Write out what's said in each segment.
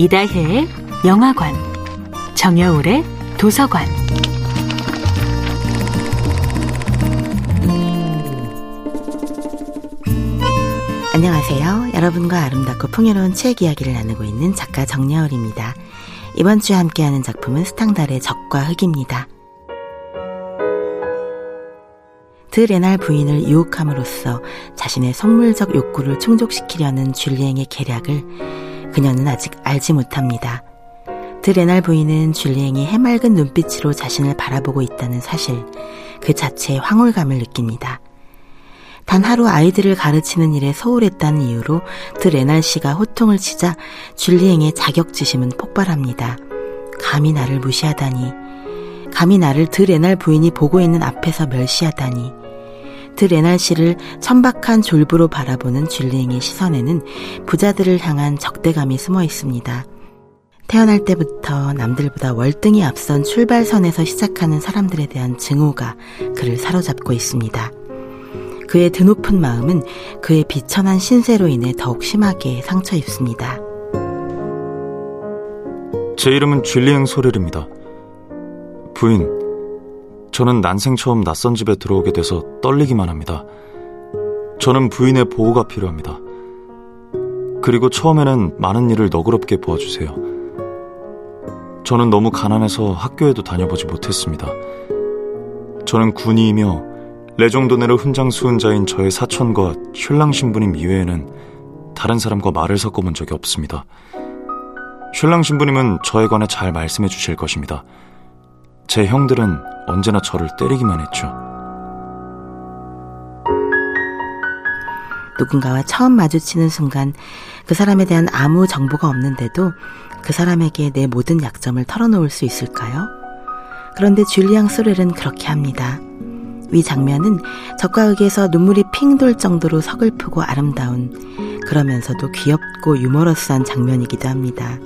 이다혜의 영화관, 정여울의 도서관. 안녕하세요. 여러분과 아름답고 풍요로운 책 이야기를 나누고 있는 작가 정여울입니다. 이번 주에 함께하는 작품은 스탕달의 적과 흙입니다. 드 레날 부인을 유혹함으로써 자신의 속물적 욕구를 충족시키려는 줄리앵의 계략을 그녀는 아직 알지 못합니다. 드레날 부인은 줄리앵이 해맑은 눈빛으로 자신을 바라보고 있다는 사실, 그 자체의 황홀감을 느낍니다. 단 하루 아이들을 가르치는 일에 소홀했다는 이유로 드레날 씨가 호통을 치자 줄리앵의 자격지심은 폭발합니다. 감히 나를 무시하다니, 감히 나를 드레날 부인이 보고 있는 앞에서 멸시하다니, 드레날 씨를 천박한 졸부로 바라보는 줄리앵의 시선에는 부자들을 향한 적대감이 숨어 있습니다. 태어날 때부터 남들보다 월등히 앞선 출발선에서 시작하는 사람들에 대한 증오가 그를 사로잡고 있습니다. 그의 드높은 마음은 그의 비천한 신세로 인해 더욱 심하게 상처 입습니다. 제 이름은 줄리앵 소렐입니다. 부인, 저는 난생 처음 낯선 집에 들어오게 돼서 떨리기만 합니다. 저는 부인의 보호가 필요합니다. 그리고 처음에는 많은 일을 너그럽게 보아주세요. 저는 너무 가난해서 학교에도 다녀보지 못했습니다. 저는 군이이며 레종도네르 훈장 수훈자인 저의 사촌과 슐랑 신부님 이외에는 다른 사람과 말을 섞어본 적이 없습니다. 슐랑 신부님은 저에 관해 잘 말씀해 주실 것입니다. 제 형들은 언제나 저를 때리기만 했죠. 누군가와 처음 마주치는 순간 그 사람에 대한 아무 정보가 없는데도 그 사람에게 내 모든 약점을 털어놓을 수 있을까요? 그런데 줄리앙 소렐은 그렇게 합니다. 위 장면은 적과 흑에서 눈물이 핑 돌 정도로 서글프고 아름다운 그러면서도 귀엽고 유머러스한 장면이기도 합니다.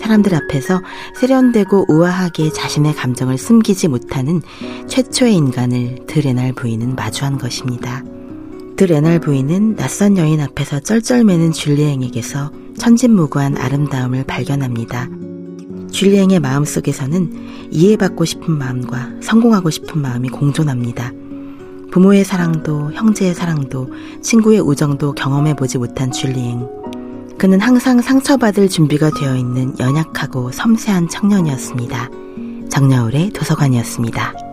사람들 앞에서 세련되고 우아하게 자신의 감정을 숨기지 못하는 최초의 인간을 드레날 부인은 마주한 것입니다. 드레날 부인은 낯선 여인 앞에서 쩔쩔매는 줄리앵에게서 천진무구한 아름다움을 발견합니다. 줄리앵의 마음속에서는 이해받고 싶은 마음과 성공하고 싶은 마음이 공존합니다. 부모의 사랑도 형제의 사랑도 친구의 우정도 경험해보지 못한 줄리앵. 그는 항상 상처받을 준비가 되어 있는 연약하고 섬세한 청년이었습니다. 정여울의 도서관이었습니다.